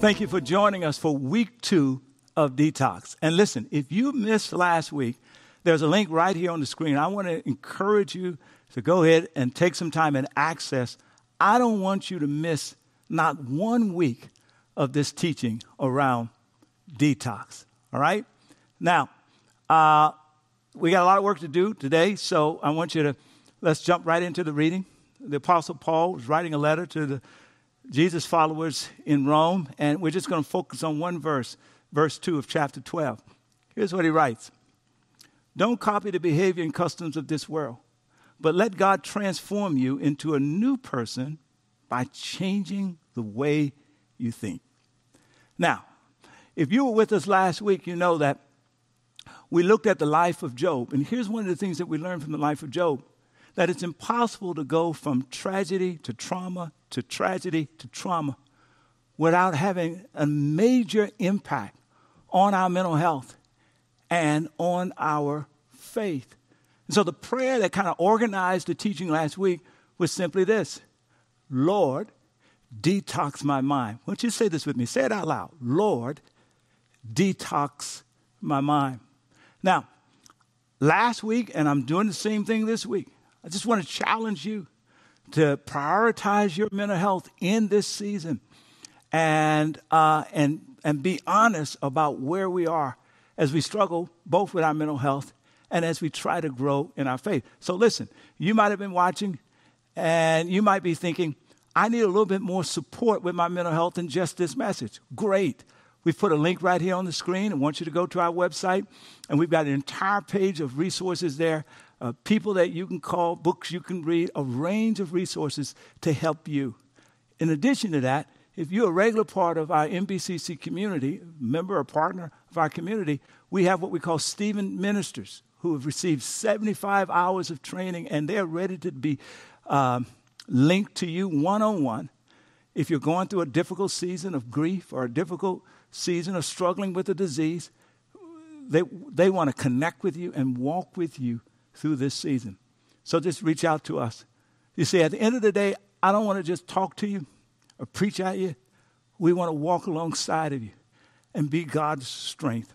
Thank you for joining us for week two of Detox. And listen, if you missed last week, there's a link right here on the screen. I want to encourage you to go ahead and take some time and access. I don't want you to miss not one week of this teaching around detox. All right? Now, uh, we got a lot of work to do today, so I want you to let's jump right into the reading. The Apostle Paul was writing a letter to the Jesus followers in Rome, and we're just going to focus on one verse, verse 2 of chapter 12. Here's what he writes Don't copy the behavior and customs of this world, but let God transform you into a new person by changing the way you think. Now, if you were with us last week, you know that we looked at the life of Job. And here's one of the things that we learned from the life of Job that it's impossible to go from tragedy to trauma to tragedy to trauma without having a major impact on our mental health and on our faith. And so the prayer that kind of organized the teaching last week was simply this Lord, detox my mind. Why don't you say this with me? Say it out loud. Lord, detox my mind. Now, last week, and I'm doing the same thing this week, I just want to challenge you to prioritize your mental health in this season and, uh, and, and be honest about where we are as we struggle both with our mental health and as we try to grow in our faith. So, listen, you might have been watching and you might be thinking, I need a little bit more support with my mental health than just this message. Great. We've put a link right here on the screen. I want you to go to our website, and we've got an entire page of resources there uh, people that you can call, books you can read, a range of resources to help you. In addition to that, if you're a regular part of our NBCC community, member or partner of our community, we have what we call Stephen Ministers who have received 75 hours of training and they're ready to be um, linked to you one on one. If you're going through a difficult season of grief or a difficult season of struggling with a disease, they, they want to connect with you and walk with you through this season. So just reach out to us. You see, at the end of the day, I don't want to just talk to you or preach at you. We want to walk alongside of you and be God's strength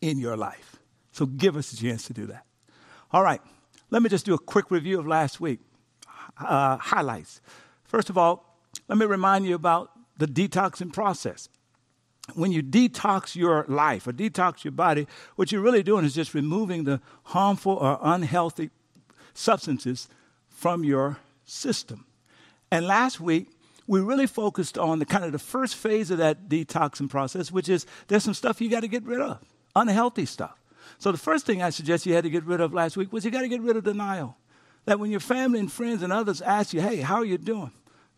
in your life. So give us a chance to do that. All right, let me just do a quick review of last week. Uh, highlights. First of all, let me remind you about the detoxing process when you detox your life or detox your body, what you're really doing is just removing the harmful or unhealthy substances from your system. And last week, we really focused on the kind of the first phase of that detoxing process, which is there's some stuff you got to get rid of, unhealthy stuff. So the first thing I suggest you had to get rid of last week was you got to get rid of denial. That when your family and friends and others ask you, hey, how are you doing?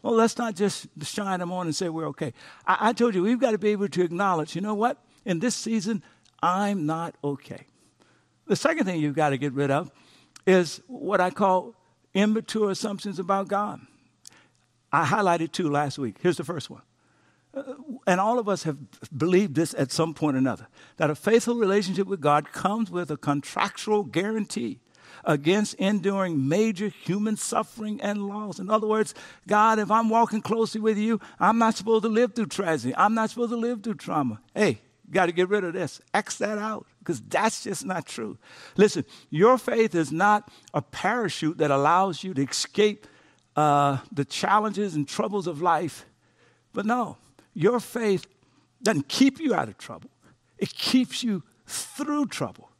Well, let's not just shine them on and say we're okay. I, I told you, we've got to be able to acknowledge, you know what? In this season, I'm not okay. The second thing you've got to get rid of is what I call immature assumptions about God. I highlighted two last week. Here's the first one. Uh, and all of us have believed this at some point or another that a faithful relationship with God comes with a contractual guarantee against enduring major human suffering and loss. In other words, God, if I'm walking closely with you, I'm not supposed to live through tragedy. I'm not supposed to live through trauma. Hey, got to get rid of this. X that out because that's just not true. Listen, your faith is not a parachute that allows you to escape uh, the challenges and troubles of life. But no, your faith doesn't keep you out of trouble, it keeps you through trouble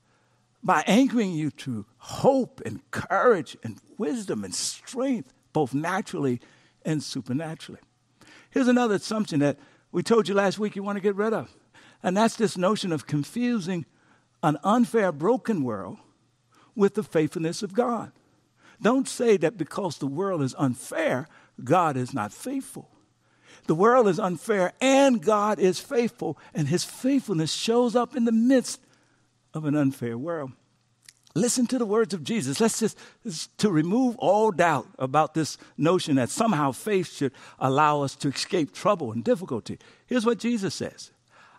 by anchoring you to hope and courage and wisdom and strength, both naturally and supernaturally. Here's another assumption that we told you last week you want to get rid of, and that's this notion of confusing an unfair, broken world with the faithfulness of God. Don't say that because the world is unfair, God is not faithful. The world is unfair and God is faithful, and his faithfulness shows up in the midst of an unfair world. Listen to the words of Jesus. Let's just, to remove all doubt about this notion that somehow faith should allow us to escape trouble and difficulty. Here's what Jesus says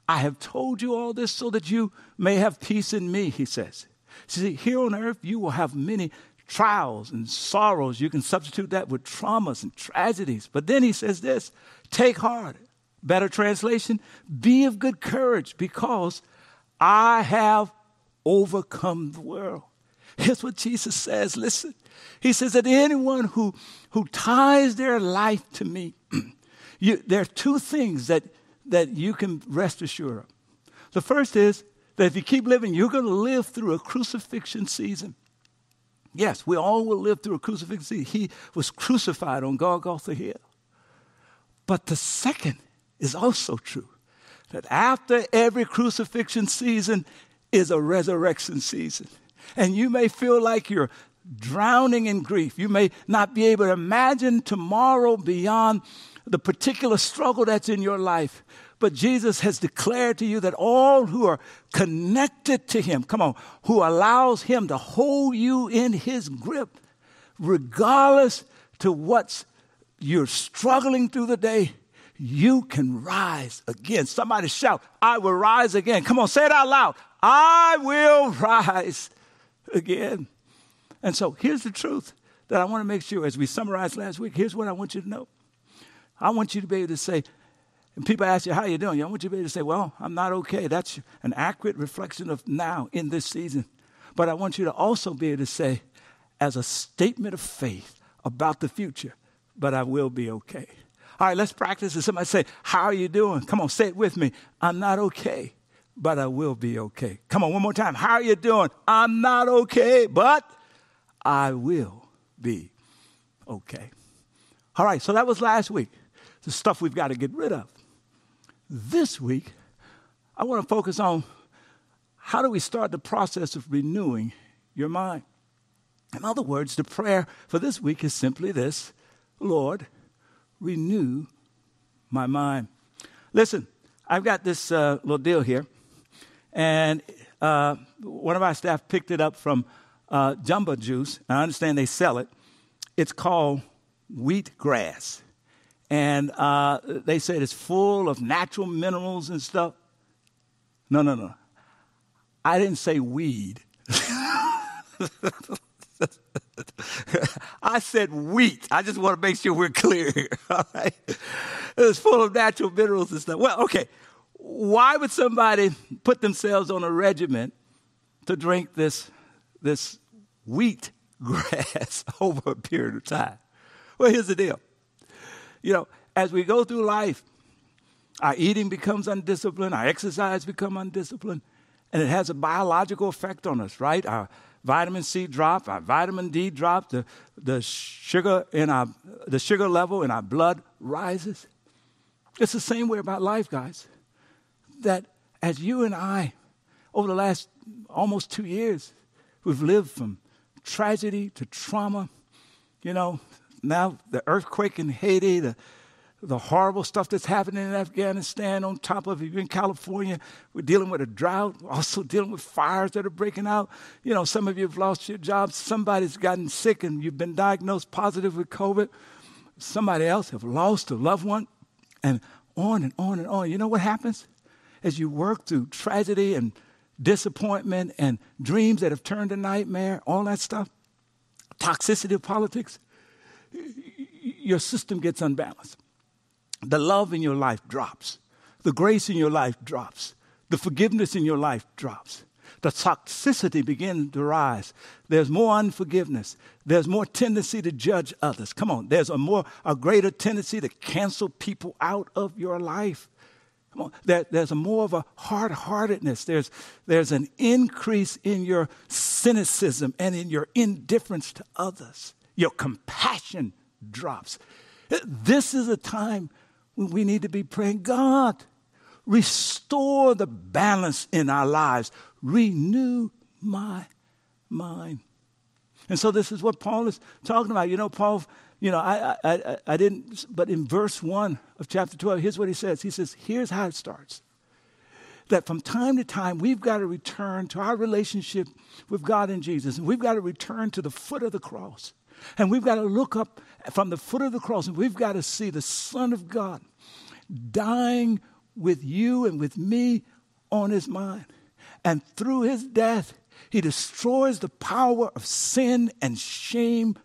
I have told you all this so that you may have peace in me, he says. See, here on earth, you will have many trials and sorrows. You can substitute that with traumas and tragedies. But then he says this take heart. Better translation be of good courage because I have overcome the world. Here's what Jesus says listen, He says that anyone who, who ties their life to me, you, there are two things that, that you can rest assured of. The first is that if you keep living, you're going to live through a crucifixion season. Yes, we all will live through a crucifixion season. He was crucified on Golgotha Hill. But the second is also true that after every crucifixion season is a resurrection season. And you may feel like you're drowning in grief. You may not be able to imagine tomorrow beyond the particular struggle that's in your life. But Jesus has declared to you that all who are connected to Him, come on, who allows Him to hold you in His grip, regardless to what's you're struggling through the day, you can rise again. Somebody shout, I will rise again. Come on, say it out loud. I will rise again. And so here's the truth that I want to make sure as we summarized last week. Here's what I want you to know. I want you to be able to say, and people ask you, How you doing? I want you to be able to say, Well, I'm not okay. That's an accurate reflection of now in this season. But I want you to also be able to say, as a statement of faith about the future, but I will be okay. All right, let's practice it. Somebody say, How are you doing? Come on, say it with me. I'm not okay, but I will be okay. Come on, one more time. How are you doing? I'm not okay, but I will be okay. All right, so that was last week. The stuff we've got to get rid of. This week, I want to focus on how do we start the process of renewing your mind? In other words, the prayer for this week is simply this Lord, renew my mind. Listen, I've got this uh, little deal here, and uh, one of our staff picked it up from uh, Jamba Juice. I understand they sell it. It's called wheat grass. And uh, they said it's full of natural minerals and stuff. No, no, no. I didn't say weed. I said wheat. I just want to make sure we're clear here. All right. It's full of natural minerals and stuff. Well, okay. Why would somebody put themselves on a regimen to drink this, this wheat grass over a period of time? Well, here's the deal. You know, as we go through life, our eating becomes undisciplined, our exercise becomes undisciplined, and it has a biological effect on us, right? Our vitamin C drop, our vitamin D drop, the, the sugar in our the sugar level in our blood rises. It's the same way about life, guys. That as you and I, over the last almost two years, we've lived from tragedy to trauma. You know, now the earthquake in Haiti, the the horrible stuff that's happening in Afghanistan, on top of it, in California, we're dealing with a drought, also dealing with fires that are breaking out. You know, some of you have lost your jobs, somebody's gotten sick and you've been diagnosed positive with COVID. Somebody else have lost a loved one, and on and on and on. You know what happens? As you work through tragedy and disappointment and dreams that have turned to nightmare, all that stuff, toxicity of politics, your system gets unbalanced the love in your life drops, the grace in your life drops, the forgiveness in your life drops. The toxicity begins to rise. There's more unforgiveness. There's more tendency to judge others. Come on, there's a more a greater tendency to cancel people out of your life. Come on, there, there's a more of a hard-heartedness. There's there's an increase in your cynicism and in your indifference to others. Your compassion drops. This is a time when we need to be praying, God, restore the balance in our lives, renew my mind. And so this is what Paul is talking about. You know, Paul, you know, I, I, I, I didn't, but in verse 1 of chapter 12, here's what he says. He says, here's how it starts. That from time to time, we've got to return to our relationship with God and Jesus, and we've got to return to the foot of the cross. And we've got to look up from the foot of the cross and we've got to see the Son of God dying with you and with me on his mind. And through his death, he destroys the power of sin and shame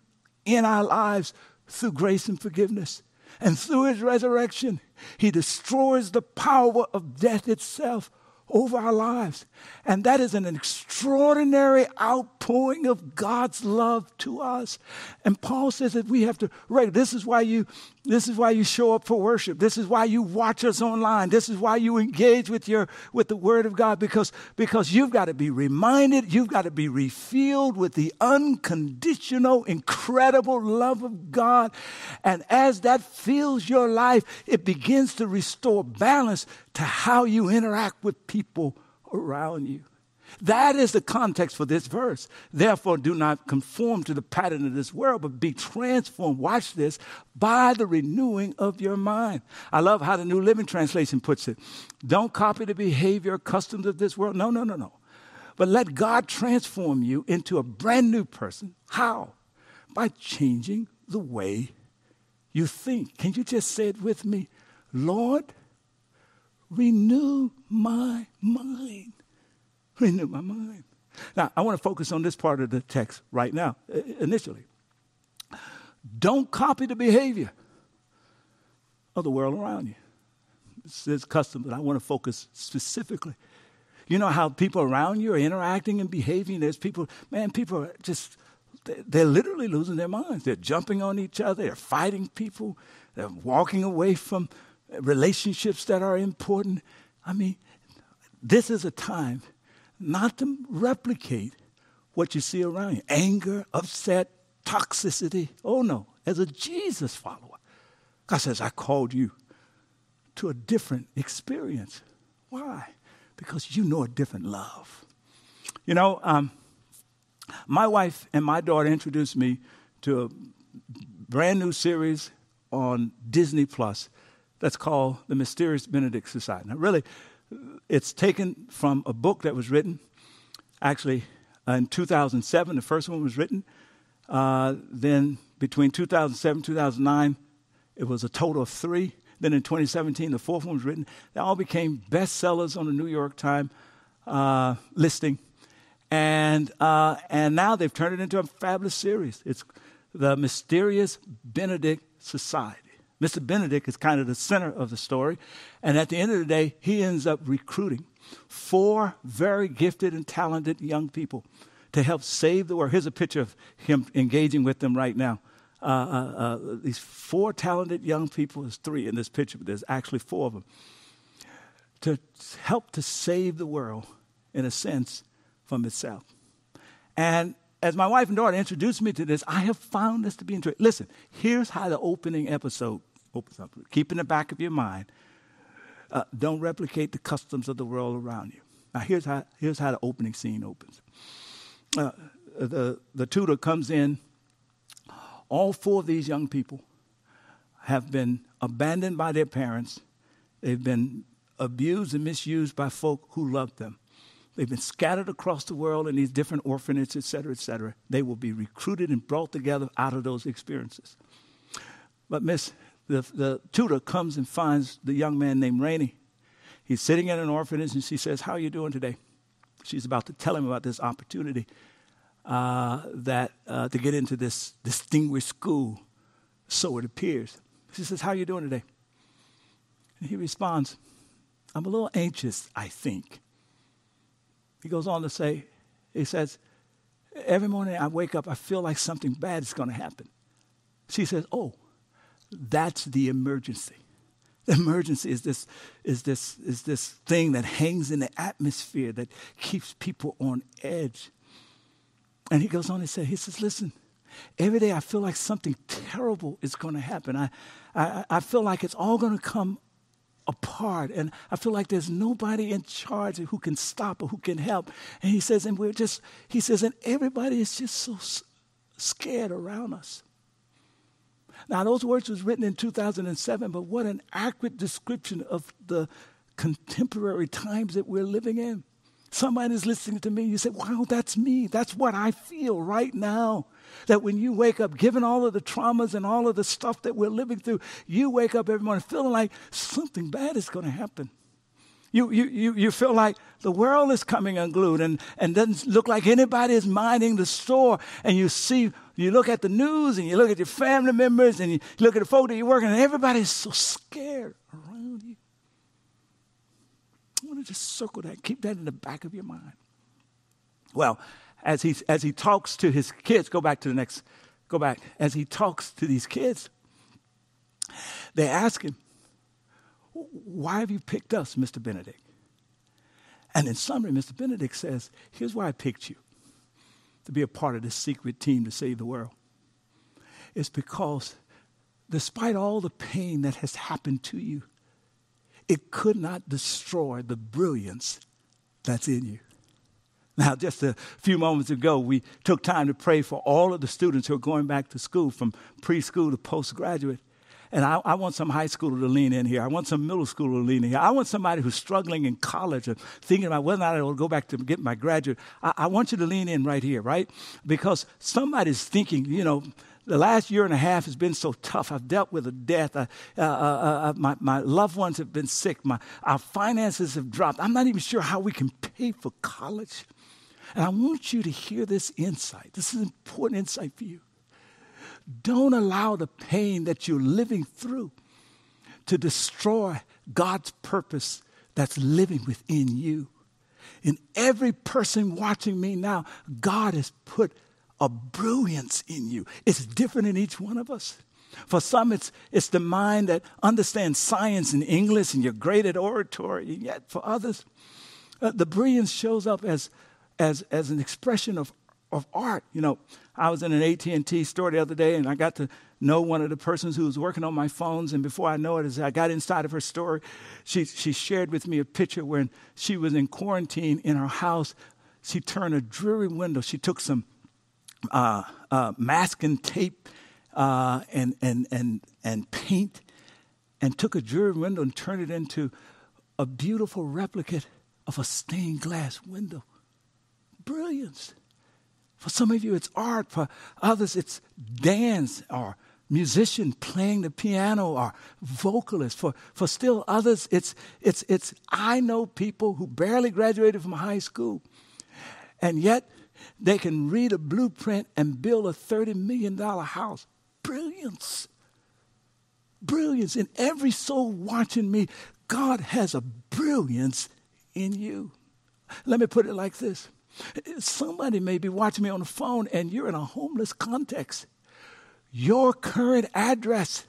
in our lives through grace and forgiveness. And through his resurrection, he destroys the power of death itself over our lives. And that is an extraordinary outpouring of God's love to us. And Paul says that we have to right. This is why you this is why you show up for worship. This is why you watch us online. This is why you engage with your with the word of God because because you've got to be reminded, you've got to be refilled with the unconditional incredible love of God. And as that fills your life, it begins to restore balance to how you interact with people around you. That is the context for this verse. Therefore, do not conform to the pattern of this world, but be transformed. Watch this by the renewing of your mind. I love how the New Living Translation puts it. Don't copy the behavior, customs of this world. No, no, no, no. But let God transform you into a brand new person. How? By changing the way you think. Can you just say it with me? Lord, renew my mind. Renew my mind. Now, I want to focus on this part of the text right now, uh, initially. Don't copy the behavior of the world around you. This is custom, but I want to focus specifically. You know how people around you are interacting and behaving? There's people, man, people are just, they're literally losing their minds. They're jumping on each other, they're fighting people, they're walking away from relationships that are important. I mean, this is a time not to replicate what you see around you anger, upset, toxicity. Oh no. As a Jesus follower, God says, I called you to a different experience. Why? Because you know a different love. You know, um, my wife and my daughter introduced me to a brand new series on Disney Plus that's called The Mysterious Benedict Society. Now, really, it's taken from a book that was written actually in 2007. The first one was written. Uh, then between 2007 and 2009, it was a total of three. Then in 2017, the fourth one was written. They all became bestsellers on the New York Times uh, listing. And, uh, and now they've turned it into a fabulous series. It's The Mysterious Benedict Society. Mr. Benedict is kind of the center of the story. And at the end of the day, he ends up recruiting four very gifted and talented young people to help save the world. Here's a picture of him engaging with them right now. Uh, uh, uh, these four talented young people, there's three in this picture, but there's actually four of them, to help to save the world, in a sense, from itself. And as my wife and daughter introduced me to this, I have found this to be interesting. Listen, here's how the opening episode opens up. Keep in the back of your mind. Uh, don't replicate the customs of the world around you. Now, here's how, here's how the opening scene opens. Uh, the, the tutor comes in. All four of these young people have been abandoned by their parents. They've been abused and misused by folk who love them. They've been scattered across the world in these different orphanages, et cetera, et cetera. They will be recruited and brought together out of those experiences. But, Miss, the, the tutor comes and finds the young man named Reynie. He's sitting in an orphanage and she says, How are you doing today? She's about to tell him about this opportunity uh, that uh, to get into this distinguished school, so it appears. She says, How are you doing today? And he responds, I'm a little anxious, I think. He goes on to say, He says, Every morning I wake up, I feel like something bad is going to happen. She says, Oh, that's the emergency. The emergency is this, is, this, is this thing that hangs in the atmosphere that keeps people on edge. And he goes on and says, he says, listen, every day I feel like something terrible is going to happen. I, I, I feel like it's all going to come apart and I feel like there's nobody in charge who can stop or who can help. And he says, and we're just, he says, and everybody is just so scared around us. Now, those words was written in 2007, but what an accurate description of the contemporary times that we're living in. Somebody is listening to me, you say, wow, that's me. That's what I feel right now. That when you wake up, given all of the traumas and all of the stuff that we're living through, you wake up every morning feeling like something bad is going to happen. You, you, you, you feel like the world is coming unglued and, and doesn't look like anybody is minding the store. And you see you look at the news and you look at your family members and you look at the folk that you're working and everybody's so scared around you. Want to just circle that, keep that in the back of your mind. Well, as he, as he talks to his kids, go back to the next, go back. As he talks to these kids, they ask him, Why have you picked us, Mr. Benedict? And in summary, Mr. Benedict says, Here's why I picked you to be a part of this secret team to save the world. It's because despite all the pain that has happened to you, it could not destroy the brilliance that's in you. Now, just a few moments ago, we took time to pray for all of the students who are going back to school from preschool to postgraduate. And I, I, want some high schooler to lean in here. I want some middle schooler to lean in here. I want somebody who's struggling in college and thinking about whether or not I will go back to get my graduate. I, I want you to lean in right here, right? Because somebody's thinking, you know, the last year and a half has been so tough. I've dealt with a death. I, uh, uh, uh, uh, my, my loved ones have been sick. My, our finances have dropped. I'm not even sure how we can pay for college. And I want you to hear this insight. This is important insight for you. Don't allow the pain that you're living through to destroy God's purpose that's living within you. In every person watching me now, God has put a brilliance in you. It's different in each one of us. For some, it's, it's the mind that understands science and English and you're great at oratory. And yet for others, uh, the brilliance shows up as, as, as an expression of of art. You know, I was in an AT&T store the other day and I got to know one of the persons who was working on my phones. And before I know it, as I got inside of her store, she, she shared with me a picture when she was in quarantine in her house. She turned a dreary window. She took some uh, uh, masking tape uh, and, and, and, and paint and took a dreary window and turned it into a beautiful replica of a stained glass window. Brilliance. For some of you, it's art. For others, it's dance or musician playing the piano or vocalist. For, for still others, it's, it's, it's, I know people who barely graduated from high school, and yet they can read a blueprint and build a $30 million house. Brilliance. Brilliance. In every soul watching me, God has a brilliance in you. Let me put it like this Somebody may be watching me on the phone and you're in a homeless context. Your current address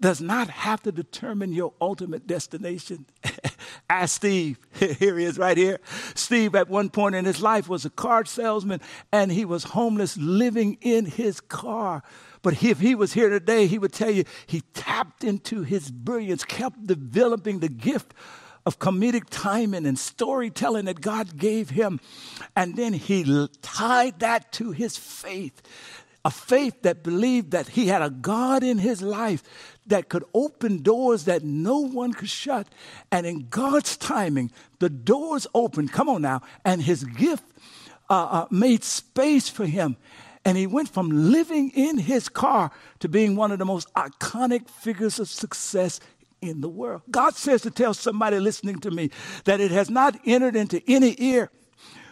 does not have to determine your ultimate destination. Ask Steve. Here he is right here. Steve, at one point in his life, was a car salesman and he was homeless living in his car. But if he was here today, he would tell you he tapped into his brilliance, kept developing the gift of comedic timing and storytelling that God gave him. And then he tied that to his faith a faith that believed that he had a God in his life that could open doors that no one could shut. And in God's timing, the doors opened, come on now, and his gift uh, uh, made space for him. And he went from living in his car to being one of the most iconic figures of success in the world. God says to tell somebody listening to me that it has not entered into any ear.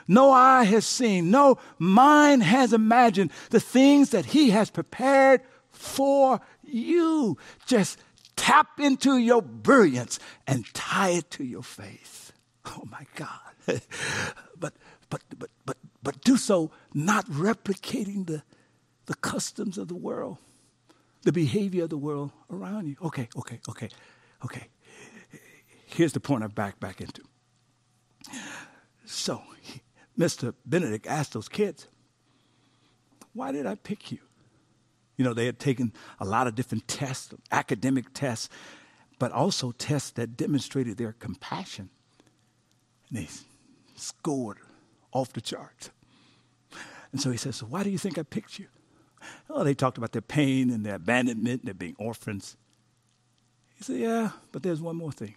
No eye has seen, no mind has imagined the things that He has prepared for you. Just tap into your brilliance and tie it to your faith. Oh my God. but but but but but do so not replicating the the customs of the world, the behavior of the world around you. Okay, okay, okay. Okay, here's the point I back back into. So, Mr. Benedict asked those kids, Why did I pick you? You know, they had taken a lot of different tests, academic tests, but also tests that demonstrated their compassion. And they scored off the charts. And so he says, So why do you think I picked you? Oh, they talked about their pain and their abandonment and their being orphans. He said, Yeah, but there's one more thing.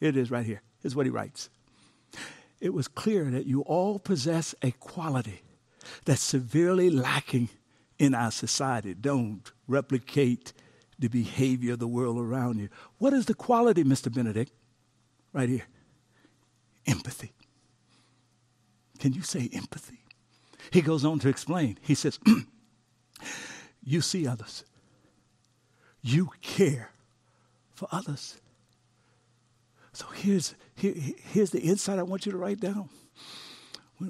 It is right here. Here's what he writes. It was clear that you all possess a quality that's severely lacking in our society. Don't replicate the behavior of the world around you. What is the quality, Mr. Benedict? Right here empathy. Can you say empathy? He goes on to explain. He says, You see others. You care for others. So here's, here, here's the insight I want you to write down.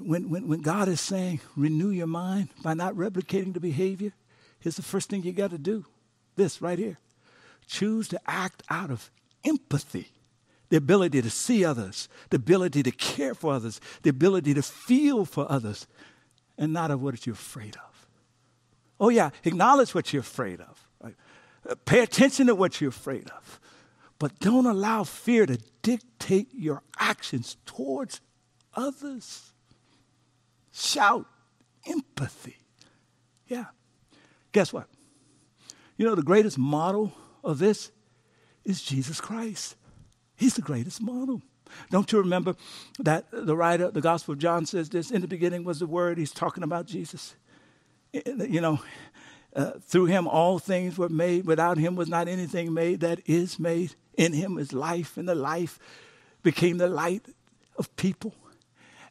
When, when, when God is saying, renew your mind by not replicating the behavior, here's the first thing you got to do this right here. Choose to act out of empathy the ability to see others, the ability to care for others, the ability to feel for others, and not of what you're afraid of. Oh, yeah, acknowledge what you're afraid of. Right? Uh, pay attention to what you're afraid of. But don't allow fear to dictate your actions towards others. Shout empathy. Yeah. Guess what? You know, the greatest model of this is Jesus Christ. He's the greatest model. Don't you remember that the writer, the Gospel of John says this in the beginning was the Word? He's talking about Jesus. You know, uh, through him all things were made. Without him was not anything made that is made. In him is life, and the life became the light of people.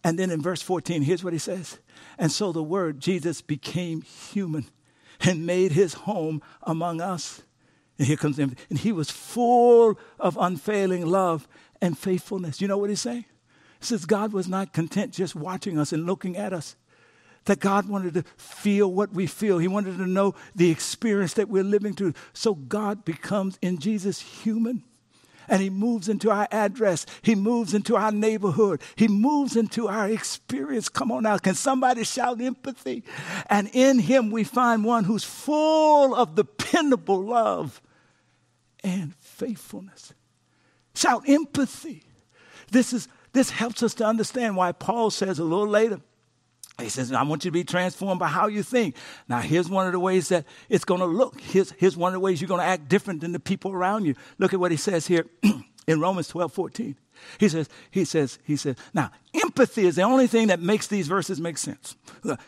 And then in verse 14, here's what he says. And so the Word, Jesus, became human and made his home among us. And here comes him. And he was full of unfailing love and faithfulness. You know what he's saying? He says God was not content just watching us and looking at us. That God wanted to feel what we feel. He wanted to know the experience that we're living through. So God becomes in Jesus human. And he moves into our address. He moves into our neighborhood. He moves into our experience. Come on now. Can somebody shout empathy? And in him we find one who's full of dependable love and faithfulness. Shout empathy. This is this helps us to understand why Paul says a little later, he says, I want you to be transformed by how you think. Now, here's one of the ways that it's going to look. Here's, here's one of the ways you're going to act different than the people around you. Look at what he says here in Romans 12, 14. He says, he says, he says, now, empathy is the only thing that makes these verses make sense.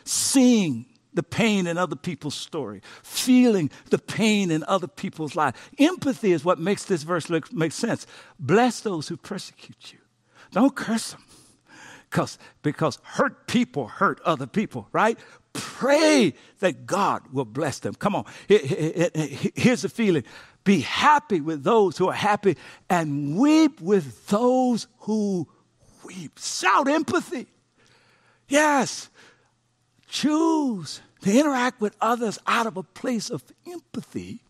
Seeing the pain in other people's story, feeling the pain in other people's life. Empathy is what makes this verse look, make sense. Bless those who persecute you. Don't curse them because because hurt people hurt other people, right? Pray that God will bless them. Come on, here's the feeling: be happy with those who are happy, and weep with those who weep. Shout empathy. Yes, choose to interact with others out of a place of empathy,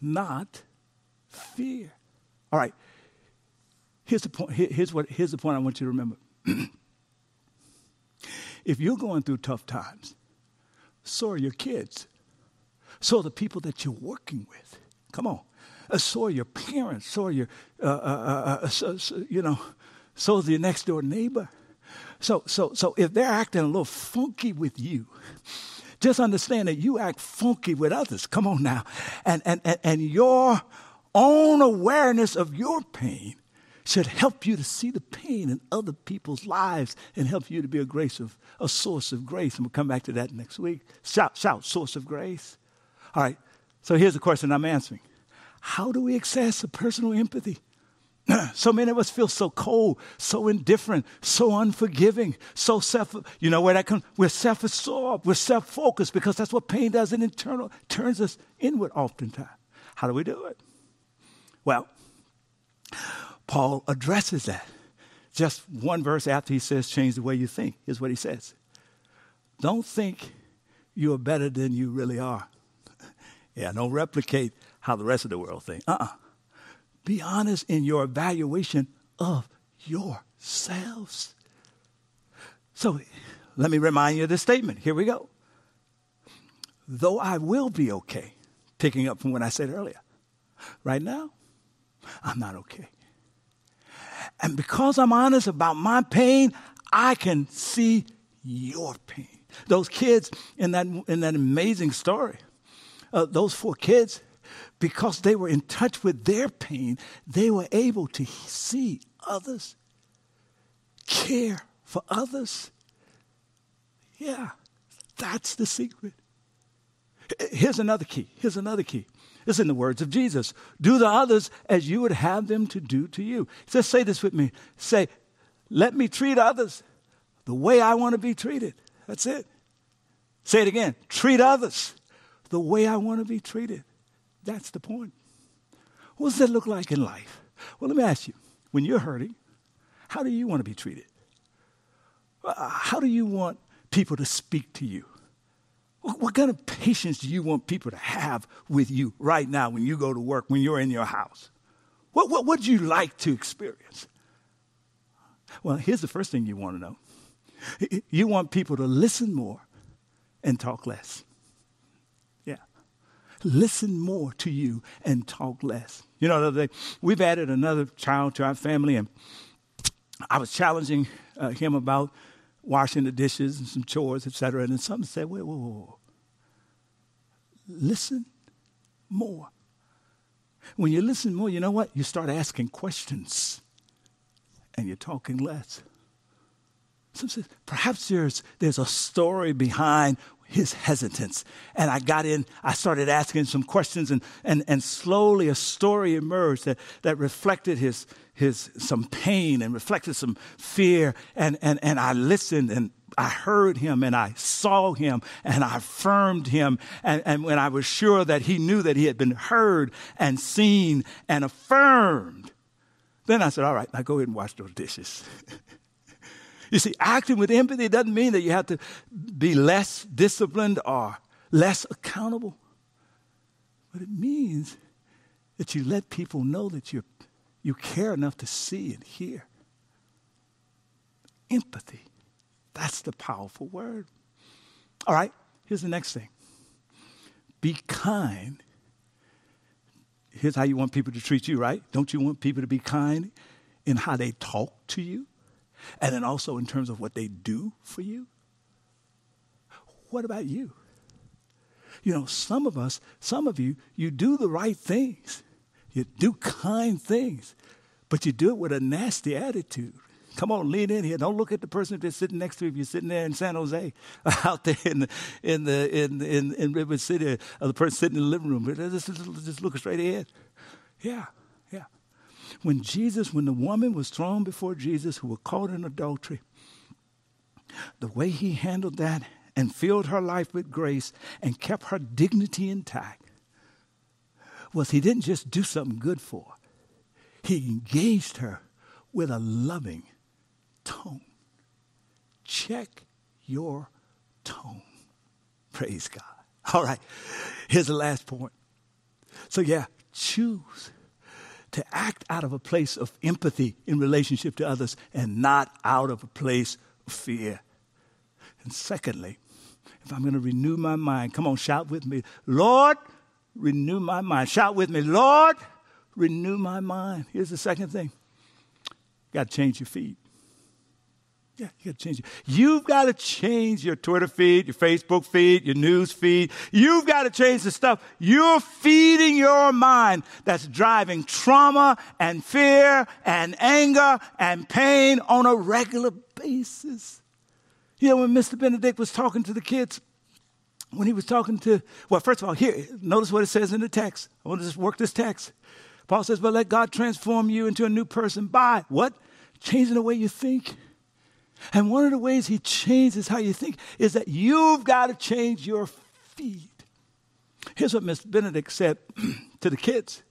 not fear. All right. Here's the point. Here's, what, here's the point I want you to remember. if you're going through tough times, so are your kids. So are the people that you're working with. Come on. Uh, so are your parents. So are your, uh, uh, uh, uh so, so, you know, so is your next door neighbor. So, so, so if they're acting a little funky with you, just understand that you act funky with others. Come on now. And, and, and, and your own awareness of your pain should help you to see the pain in other people's lives and help you to be a grace of a source of grace. And we'll come back to that next week. Shout, shout, source of grace. All right. So here's the question I'm answering. How do we access a personal empathy? so many of us feel so cold, so indifferent, so unforgiving, so self, you know where that comes? We're self-absorbed, we're self-focused because that's what pain does. It internal turns us inward oftentimes. How do we do it? Well, Paul addresses that. Just one verse after he says, change the way you think. is what he says Don't think you are better than you really are. yeah, don't replicate how the rest of the world thinks. Uh uh-uh. uh Be honest in your evaluation of yourselves. So let me remind you of this statement. Here we go. Though I will be okay, picking up from what I said earlier, right now, I'm not okay. And because I'm honest about my pain, I can see your pain. Those kids in that, in that amazing story, uh, those four kids, because they were in touch with their pain, they were able to see others, care for others. Yeah, that's the secret. Here's another key. Here's another key. It's in the words of Jesus. Do the others as you would have them to do to you. Just say this with me. Say, let me treat others the way I want to be treated. That's it. Say it again treat others the way I want to be treated. That's the point. What does that look like in life? Well, let me ask you when you're hurting, how do you want to be treated? Uh, how do you want people to speak to you? What kind of patience do you want people to have with you right now when you go to work, when you're in your house? What, what would you like to experience? Well, here's the first thing you want to know you want people to listen more and talk less. Yeah. Listen more to you and talk less. You know, the, other day, we've added another child to our family, and I was challenging uh, him about washing the dishes and some chores, etc. And then something said, wait, whoa, whoa. Listen more. When you listen more, you know what? You start asking questions and you're talking less. Some says, perhaps there's, there's a story behind his hesitance. And I got in, I started asking some questions, and, and, and slowly a story emerged that, that reflected his, his some pain and reflected some fear. And, and, and I listened and I heard him and I saw him and I affirmed him. And, and when I was sure that he knew that he had been heard and seen and affirmed, then I said, All right, now go ahead and wash those dishes. You see, acting with empathy doesn't mean that you have to be less disciplined or less accountable. But it means that you let people know that you you care enough to see and hear. Empathy. That's the powerful word. All right, here's the next thing be kind. Here's how you want people to treat you, right? Don't you want people to be kind in how they talk to you? And then also in terms of what they do for you? What about you? You know, some of us, some of you, you do the right things. You do kind things, but you do it with a nasty attitude. Come on, lean in here. Don't look at the person that's sitting next to you if you're sitting there in San Jose, out there in the, in the in in, in River City, or the person sitting in the living room. Just, just look straight ahead. Yeah. When Jesus, when the woman was thrown before Jesus who was caught in adultery, the way he handled that and filled her life with grace and kept her dignity intact was he didn't just do something good for her, he engaged her with a loving tone. Check your tone. Praise God. All right, here's the last point. So, yeah, choose to act out of a place of empathy in relationship to others and not out of a place of fear. And secondly, if I'm going to renew my mind, come on, shout with me, Lord, renew my mind. Shout with me, Lord, renew my mind. Here's the second thing you got to change your feet. Yeah, you got to change it. You've got to change your Twitter feed, your Facebook feed, your news feed. You've got to change the stuff you're feeding your mind that's driving trauma and fear and anger and pain on a regular basis. You know, when Mr. Benedict was talking to the kids, when he was talking to, well, first of all, here, notice what it says in the text. I want to just work this text. Paul says, but let God transform you into a new person by what? Changing the way you think and one of the ways he changes how you think is that you've got to change your feed. Here's what Miss Benedict said to the kids.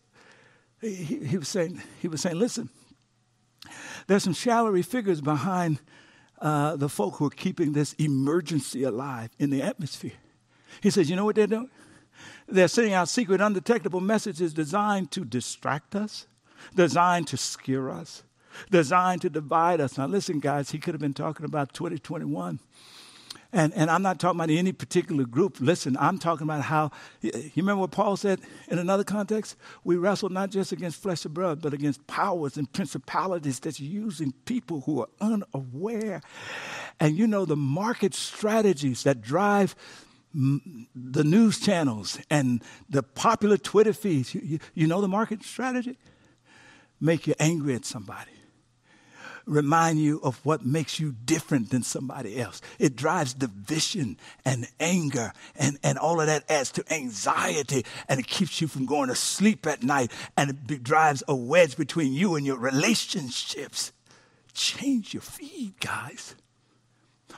He, he, was saying, he was saying, listen, there's some shallowy figures behind uh, the folk who are keeping this emergency alive in the atmosphere. He says, you know what they're doing? They're sending out secret, undetectable messages designed to distract us, designed to scare us, designed to divide us. Now, listen, guys, he could have been talking about 2021. And, and I'm not talking about any particular group. Listen, I'm talking about how, you remember what Paul said in another context? We wrestle not just against flesh and blood, but against powers and principalities that's using people who are unaware. And you know, the market strategies that drive the news channels and the popular Twitter feeds, you, you, you know the market strategy? Make you angry at somebody remind you of what makes you different than somebody else. It drives division and anger, and, and all of that adds to anxiety, and it keeps you from going to sleep at night, and it drives a wedge between you and your relationships. Change your feed, guys.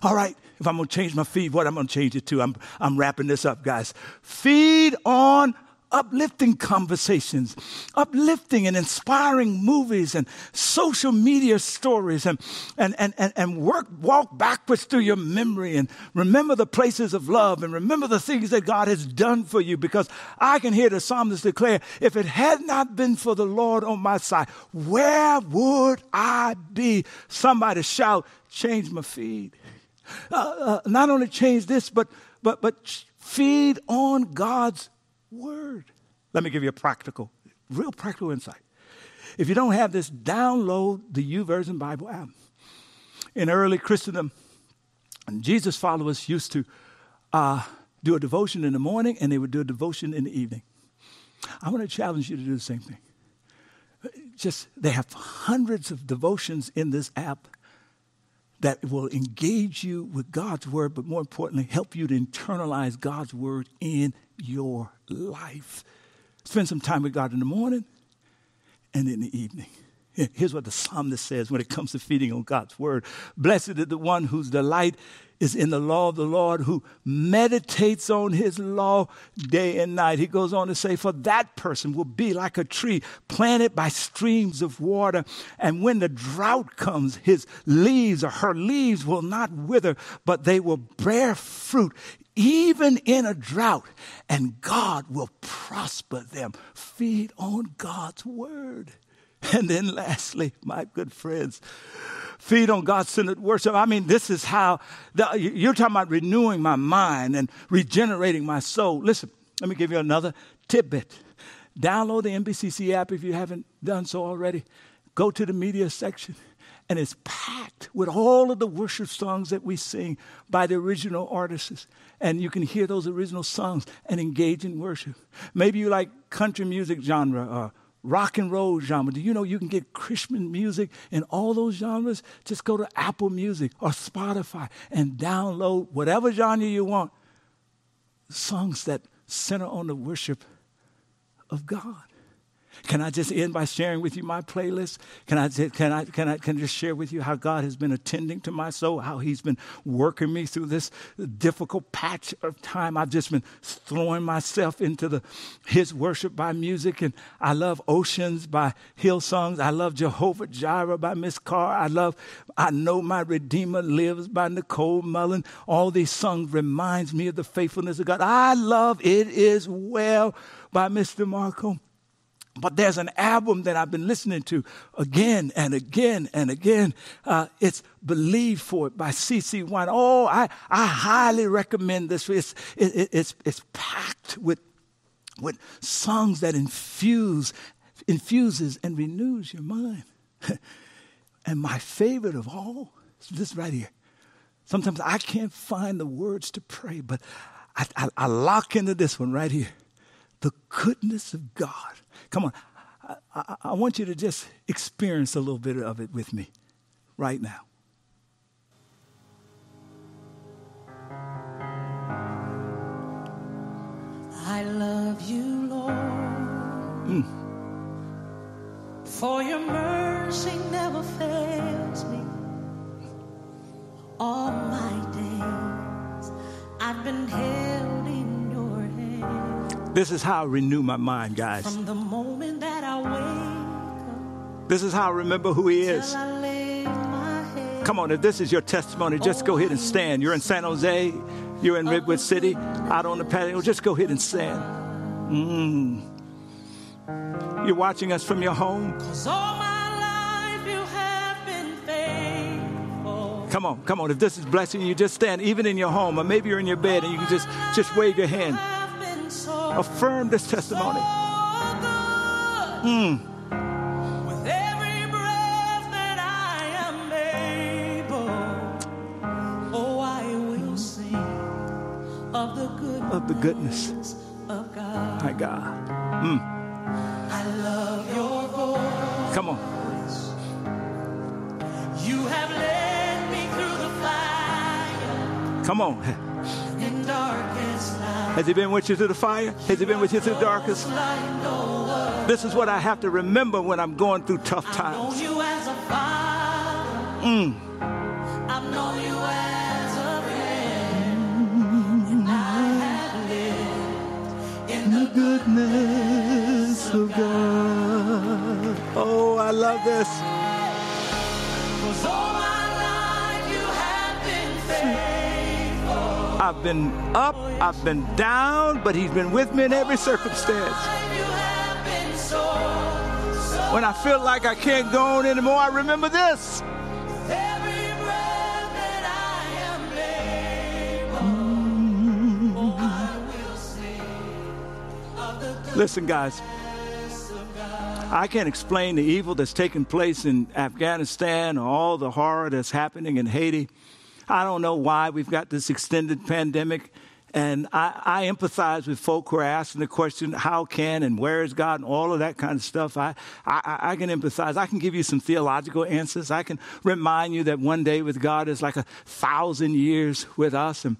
All right, if I'm to change my feed, what I'm to change it to? I'm, I'm wrapping this up, guys. Feed on uplifting conversations, uplifting and inspiring movies and social media stories and, and, and, and, and work, walk backwards through your memory and remember the places of love and remember the things that God has done for you because I can hear the psalmist declare, if it had not been for the Lord on my side, where would I be? Somebody shout, change my feed. Uh, uh, not only change this, but, but, but feed on God's word. Let me give you a practical, real practical insight. If you don't have this, download the YouVersion Bible app. In early Christendom, Jesus followers used to uh, do a devotion in the morning and they would do a devotion in the evening. I want to challenge you to do the same thing. Just, they have hundreds of devotions in this app that will engage you with God's word, but more importantly, help you to internalize God's word in your life. Spend some time with God in the morning and in the evening. Here's what the psalmist says when it comes to feeding on God's word Blessed is the one whose delight is in the law of the Lord, who meditates on his law day and night. He goes on to say, For that person will be like a tree planted by streams of water. And when the drought comes, his leaves or her leaves will not wither, but they will bear fruit even in a drought, and God will prosper them. Feed on God's word. And then, lastly, my good friends, feed on God centered worship. I mean, this is how the, you're talking about renewing my mind and regenerating my soul. Listen, let me give you another tidbit. Download the NBCC app if you haven't done so already. Go to the media section, and it's packed with all of the worship songs that we sing by the original artists. And you can hear those original songs and engage in worship. Maybe you like country music genre or rock and roll genre. Do you know you can get Christian music in all those genres? Just go to Apple Music or Spotify and download whatever genre you want. Songs that center on the worship of God. Can I just end by sharing with you my playlist? Can I, can I, can I, can I just share with you how God has been attending to my soul, how He's been working me through this difficult patch of time? I've just been throwing myself into the His worship by music, and I love Oceans by Hillsongs. I love Jehovah Jireh by Miss Carr. I love I Know My Redeemer Lives by Nicole Mullen. All these songs reminds me of the faithfulness of God. I love It Is Well by Mr. Marco. But there's an album that I've been listening to again and again and again. Uh, it's Believe for It by CeCe Winans. Oh, I, I highly recommend this. It's, it, it's, it's packed with, with songs that infuse, infuses and renews your mind. and my favorite of all is this right here. Sometimes I can't find the words to pray, but I, I, I lock into this one right here. The goodness of God Come on. I, I, I want you to just experience a little bit of it with me right now. I love you, Lord. Mm. For your mercy never fails me. All my days I've been held in this is how I renew my mind, guys. From the moment that I wake up, this is how I remember who He is. Come on, if this is your testimony, just go ahead and stand. You're in San Jose, you're in Redwood City, out on the patio, just go ahead and stand. Mm. You're watching us from your home. Come on, come on. If this is blessing you, just stand, even in your home, or maybe you're in your bed and you can just just wave your hand affirm this testimony. Mm. Of the goodness of God. My God. Mm. I love your voice. Come on. You have led me through the fire. Come on. Has He been with you through the fire? Has He been with you through the darkest? This is what I have to remember when I'm going through tough times. Mm. the goodness of God. Oh, I love this. I've been up, I've been down, but He's been with me in every circumstance. When I feel like I can't go on anymore, I remember this. Mm-hmm. Listen, guys, I can't explain the evil that's taking place in Afghanistan or all the horror that's happening in Haiti. I don't know why we've got this extended pandemic. And I, I, empathize with folk who are asking the question, how can and where is God and all of that kind of stuff. I, I, I, can empathize. I can give you some theological answers. I can remind you that one day with God is like a thousand years with us. And,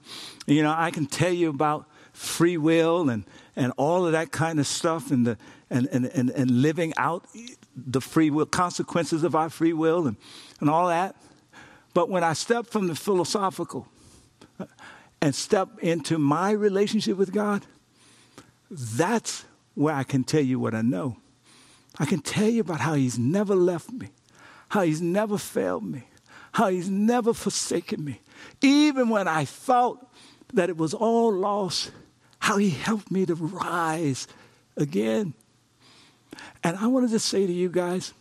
you know, I can tell you about free will and, and all of that kind of stuff and, the, and, and, and, and living out the free will, consequences of our free will and, and all that. But when I step from the philosophical and step into my relationship with God, that's where I can tell you what I know. I can tell you about how He's never left me, how He's never failed me, how He's never forsaken me. Even when I thought that it was all lost, how He helped me to rise again. And I wanted to just say to you guys,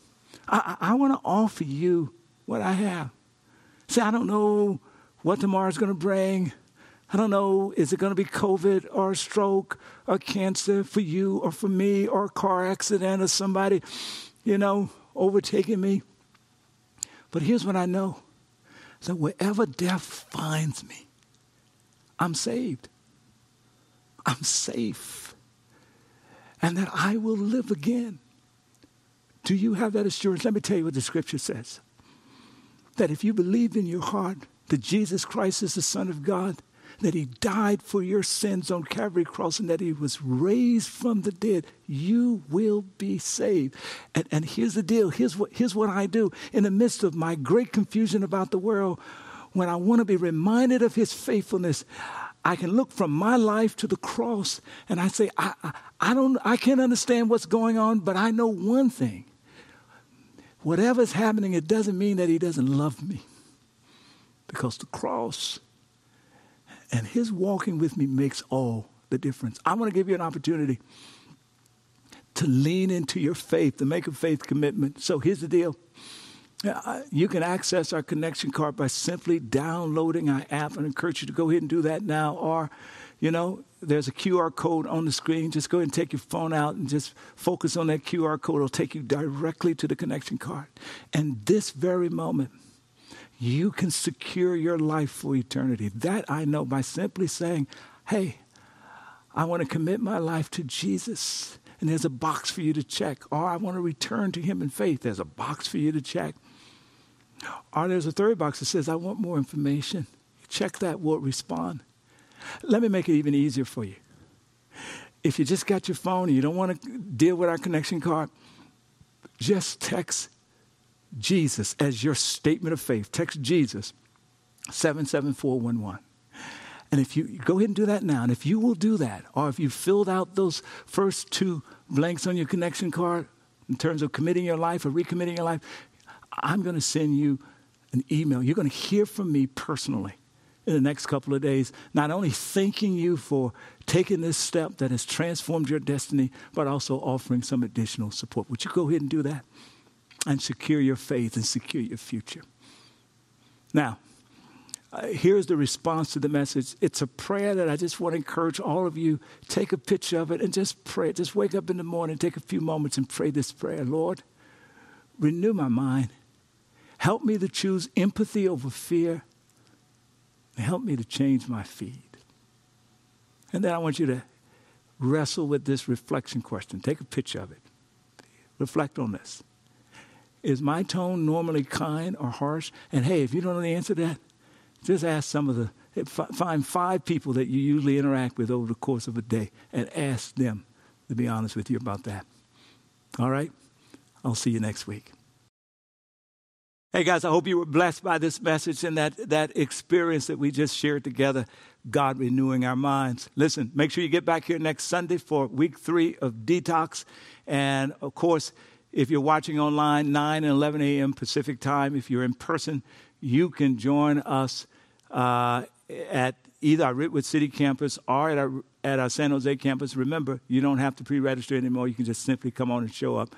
I, I want to offer you what I have. See, I don't know what tomorrow's going to bring. I don't know, is it going to be COVID or a stroke or cancer for you or for me or a car accident or somebody, you know, overtaking me? But here's what I know that wherever death finds me, I'm saved. I'm safe. And that I will live again. Do you have that assurance? Let me tell you what the scripture says. That if you believe in your heart that Jesus Christ is the Son of God, that he died for your sins on Calvary cross and that he was raised from the dead, you will be saved. And, and here's the deal. Here's what, here's what I do. In the midst of my great confusion about the world, when I want to be reminded of his faithfulness, I can look from my life to the cross and I say, I, I, I, don't, I can't understand what's going on, but I know one thing. Whatever's happening, it doesn't mean that he doesn't love me. Because the cross and his walking with me makes all the difference. I want to give you an opportunity to lean into your faith, to make a faith commitment. So here's the deal. You can access our connection card by simply downloading our app. I encourage you to go ahead and do that now. Or, you know, there's a QR code on the screen. Just go ahead and take your phone out and just focus on that QR code. It'll take you directly to the connection card. And this very moment, you can secure your life for eternity. That I know by simply saying, hey, I want to commit my life to Jesus. And there's a box for you to check. Or I want to return to Him in faith. There's a box for you to check. Or there's a third box that says, I want more information. Check that, we'll respond. Let me make it even easier for you. If you just got your phone and you don't want to deal with our connection card, just text Jesus as your statement of faith. Text Jesus 77411. And if you go ahead and do that now, and if you will do that, or if you filled out those first two blanks on your connection card in terms of committing your life or recommitting your life, I'm going to send you an email. You're going to hear from me personally in the next couple of days, not only thanking you for taking this step that has transformed your destiny, but also offering some additional support. Would you go ahead and do that? and secure your faith and secure your future. Now, uh, here's the response to the message. It's a prayer that I just want to encourage all of you. Take a picture of it and just pray. Just wake up in the morning, take a few moments and pray this prayer. Lord, renew my mind. Help me to choose empathy over fear. Help me to change my feed. And then I want you to wrestle with this reflection question. Take a picture of it. Reflect on this. Is my tone normally kind or harsh? And hey, if you don't know the answer to that, just ask some of the, find five people that you usually interact with over the course of a day and ask them to be honest with you about that. All right? I'll see you next week. Hey guys, I hope you were blessed by this message and that, that experience that we just shared together, God renewing our minds. Listen, make sure you get back here next Sunday for week three of Detox. And of course, if you're watching online, 9 and 11 a.m. Pacific time, if you're in person, you can join us uh, at either our Redwood City campus or at our, at our San Jose campus. Remember, you don't have to pre register anymore. You can just simply come on and show up.